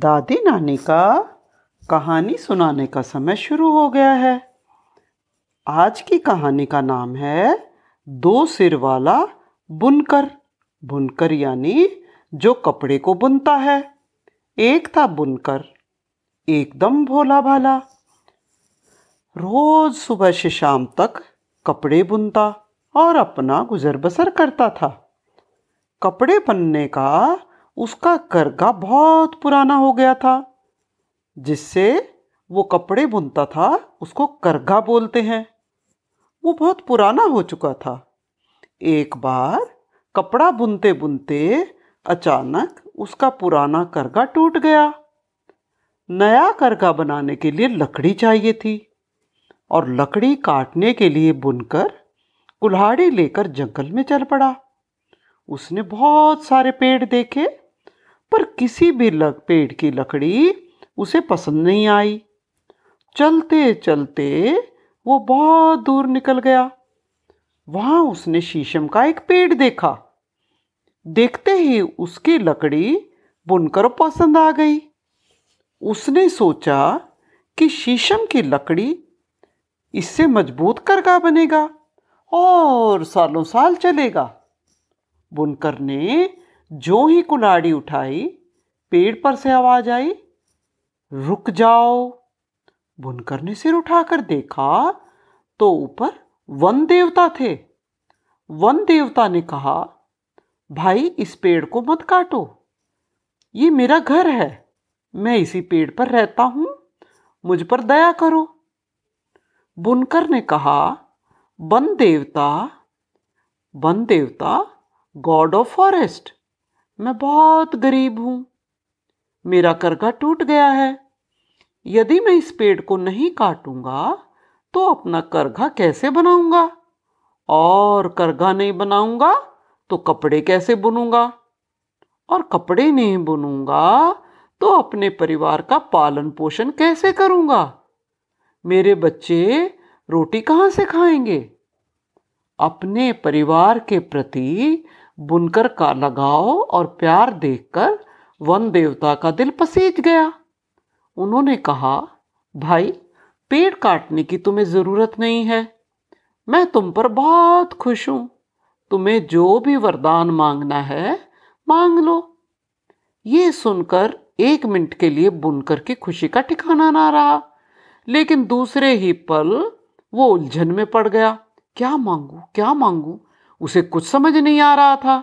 दादी नानी का कहानी सुनाने का समय शुरू हो गया है। आज की कहानी का नाम है दो सिर वाला बुनकर। बुनकर यानी जो कपड़े को बुनता है। एक था बुनकर, एकदम भोला भाला रोज सुबह से शाम तक कपड़े बुनता और अपना गुजर बसर करता था। कपड़े बनने का उसका करगा बहुत पुराना हो गया था। जिससे वो कपड़े बुनता था, उसको करगा बोलते हैं। वो बहुत पुराना हो चुका था। एक बार कपड़ा बुनते बुनते अचानक उसका पुराना करगा टूट गया। नया करगा बनाने के लिए लकड़ी चाहिए थी और लकड़ी काटने के लिए बुनकर कुल्हाड़ी लेकर जंगल में चल पड़ा। उसने बहुत सारे पेड़ देखे पर किसी भी लग, पेड़ की लकड़ी उसे पसंद नहीं आई। चलते चलते वो बहुत दूर निकल गया। वहाँ उसने शीशम का एक पेड़ देखा। देखते ही उसकी लकड़ी बुनकर पसंद आ गई। उसने सोचा कि शीशम की लकड़ी इससे मज़बूत करगा बनेगा और सालों साल चलेगा। बुनकर ने जो ही कुल्हाड़ी उठाई, पेड़ पर से आवाज़ आई, रुक जाओ। बुनकर ने सिर उठाकर देखा तो ऊपर वन देवता थे। वन देवता ने कहा, भाई, इस पेड़ को मत काटो। ये मेरा घर है। मैं इसी पेड़ पर रहता हूँ। मुझ पर दया करो। बुनकर ने कहा, वन देवता वन देवता, गॉड ऑफ़ फॉरेस्ट। मैं बहुत गरीब हूँ। मेरा करगा टूट गया है। यदि मैं इस पेड़ को नहीं काटूँगा तो अपना करघा कैसे बनाऊँगा? और करघा नहीं बनाऊँगा तो कपड़े कैसे बुनूँगा? और कपड़े नहीं बुनूँगा तो अपने परिवार का पालन पोषण कैसे करूँगा? मेरे बच्चे रोटी कहाँ से खाएँगे? अपने परिवार के प्रति बुनकर का लगाव और प्यार देखकर वन देवता का दिल पसीज गया। उन्होंने कहा, भाई, पेड़ काटने की तुम्हें ज़रूरत नहीं है। मैं तुम पर बहुत खुश हूँ। तुम्हें जो भी वरदान मांगना है, मांग लो। ये सुनकर एक मिनट के लिए बुनकर की खुशी का ठिकाना ना रहा, लेकिन दूसरे ही पल वो उलझन में पड़ गया। क्या मांगू? क्या मांगू? उसे कुछ समझ नहीं आ रहा था।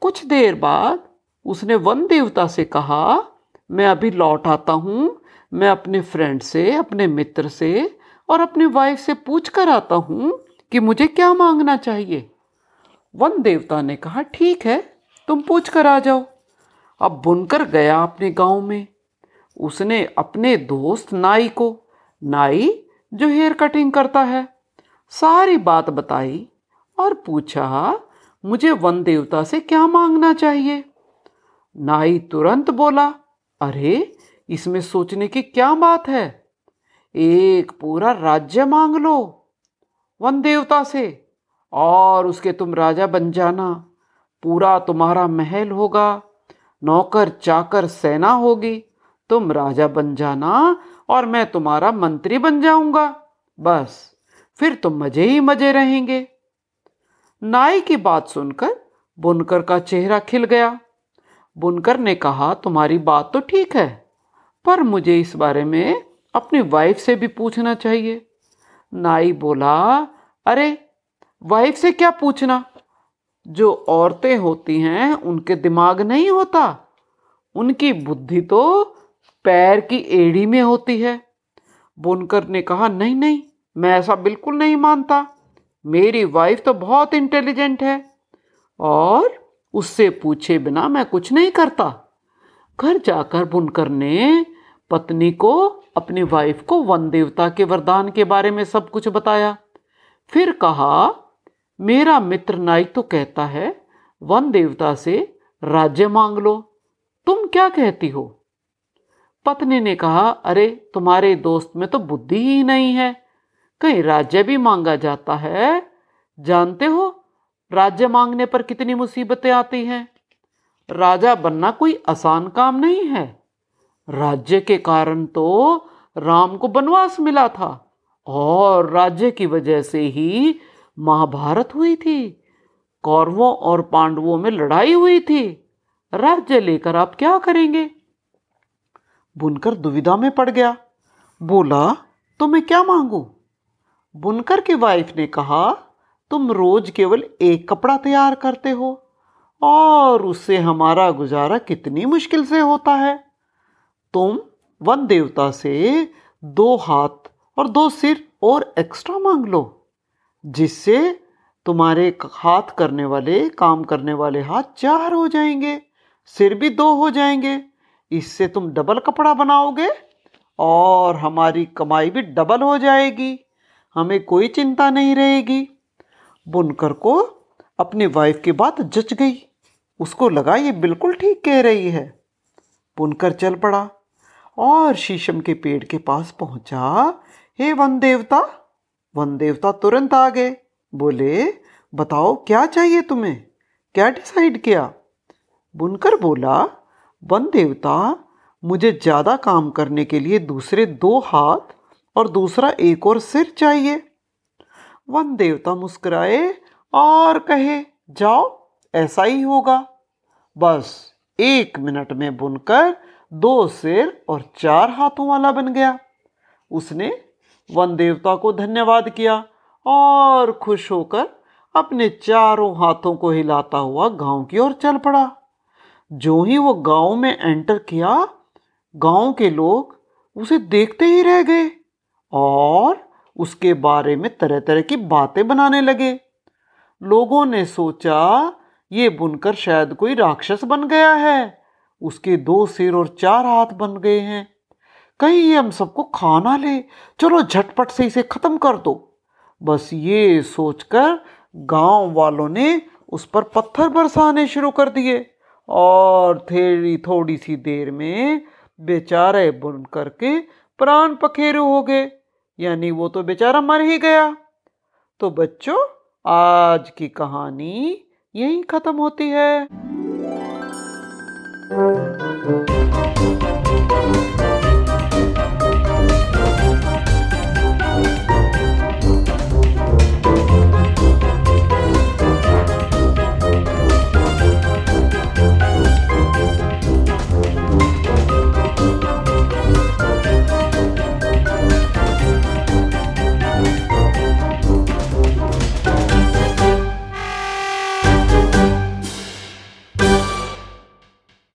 कुछ देर बाद उसने वन देवता से कहा, मैं अभी लौट आता हूँ। मैं अपने फ्रेंड से, अपने मित्र से और अपने वाइफ से पूछ कर आता हूँ कि मुझे क्या मांगना चाहिए। वन देवता ने कहा, ठीक है, तुम पूछ कर आ जाओ। अब बुनकर गया अपने गाँव में। उसने अपने दोस्त नाई को, नाई जो हेयर कटिंग करता है, सारी बात बताई। और पूछा, मुझे वन देवता से क्या मांगना चाहिए? नाई तुरंत बोला, अरे, इसमें सोचने की क्या बात है? एक पूरा राज्य मांग लो वन देवता से, और उसके तुम राजा बन जाना। पूरा तुम्हारा महल होगा, नौकर चाकर सेना होगी। तुम राजा बन जाना और मैं तुम्हारा मंत्री बन जाऊँगा। बस, फिर तुम मज़े ही मज़े रहेंगे। नाई की बात सुनकर बुनकर का चेहरा खिल गया। बुनकर ने कहा, तुम्हारी बात तो ठीक है, पर मुझे इस बारे में अपनी वाइफ से भी पूछना चाहिए। नाई बोला, अरे वाइफ से क्या पूछना? जो औरतें होती हैं, उनके दिमाग नहीं होता। उनकी बुद्धि तो पैर की एड़ी में होती है। बुनकर ने कहा, नहीं नहीं, मैं ऐसा बिल्कुल नहीं मानता। मेरी वाइफ तो बहुत इंटेलिजेंट है। और उससे पूछे बिना मैं कुछ नहीं करता। घर जाकर बुनकर ने पत्नी को, अपनी वाइफ को वन देवता के वरदान के बारे में सब कुछ बताया। फिर कहा, मेरा मित्र नाई तो कहता है, वन देवता से राज्य मांग लो। तुम क्या कहती हो? पत्नी ने कहा, अरे, तुम्हारे दोस्त में तो बुद्धि ही नहीं है। कहीं राज्य भी मांगा जाता है। जानते हो, राज्य मांगने पर कितनी मुसीबतें आती हैं? राजा बनना कोई आसान काम नहीं है। राज्य के कारण तो राम को वनवास मिला था और राज्य की वजह से ही महाभारत हुई थी। कौरवों और पांडवों में लड़ाई हुई थी। राज्य लेकर आप क्या करेंगे? बुनकर दुविधा में पड़ गया। बोला तो मैं क्या मांगू? बुनकर की वाइफ ने कहा, तुम रोज केवल एक कपड़ा तैयार करते हो और उससे हमारा गुजारा कितनी मुश्किल से होता है। तुम वन देवता से दो हाथ और दो सिर और एक्स्ट्रा मांग लो, जिससे तुम्हारे हाथ करने वाले, काम करने वाले हाथ चार हो जाएँगे, सिर भी दो हो जाएँगे। इससे तुम डबल कपड़ा बनाओगे और हमारी कमाई भी डबल हो जाएगी। हमें कोई चिंता नहीं रहेगी। बुनकर को अपनी वाइफ की बात जच गई। उसको लगा ये बिल्कुल ठीक कह रही है। बुनकर चल पड़ा और शीशम के पेड़ के पास पहुँचा। हे वन देवता वन देवता तुरंत आ गए। बोले, बताओ क्या चाहिए तुम्हें? क्या डिसाइड किया? बुनकर बोला, वन देवता, मुझे ज़्यादा काम करने के लिए दूसरे दो हाथ और दूसरा एक और सिर चाहिए। वन देवता मुस्कुराए और कहे, जाओ, ऐसा ही होगा। बस एक मिनट में बुनकर दो सिर और चार हाथों वाला बन गया। उसने वन देवता को धन्यवाद किया और खुश होकर अपने चारों हाथों को हिलाता हुआ गाँव की ओर चल पड़ा। जो ही वो गाँव में एंटर किया, गाँव के लोग उसे देखते ही रह गए। और उसके बारे में तरह तरह की बातें बनाने लगे। लोगों ने सोचा, ये बुनकर शायद कोई राक्षस बन गया है। उसके दो सिर और चार हाथ बन गए हैं। कहीं ये हम सबको खाना ले। चलो झटपट से इसे खत्म कर दो। बस ये सोचकर गाँव वालों ने उस पर पत्थर बरसाने शुरू कर दिए और थोड़ी थोड़ी सी देर में बेचारे बुन करके प्राण पखेरु हो गए। यानी वो तो बेचारा मर ही गया। तो बच्चों, आज की कहानी यहीं खत्म होती है।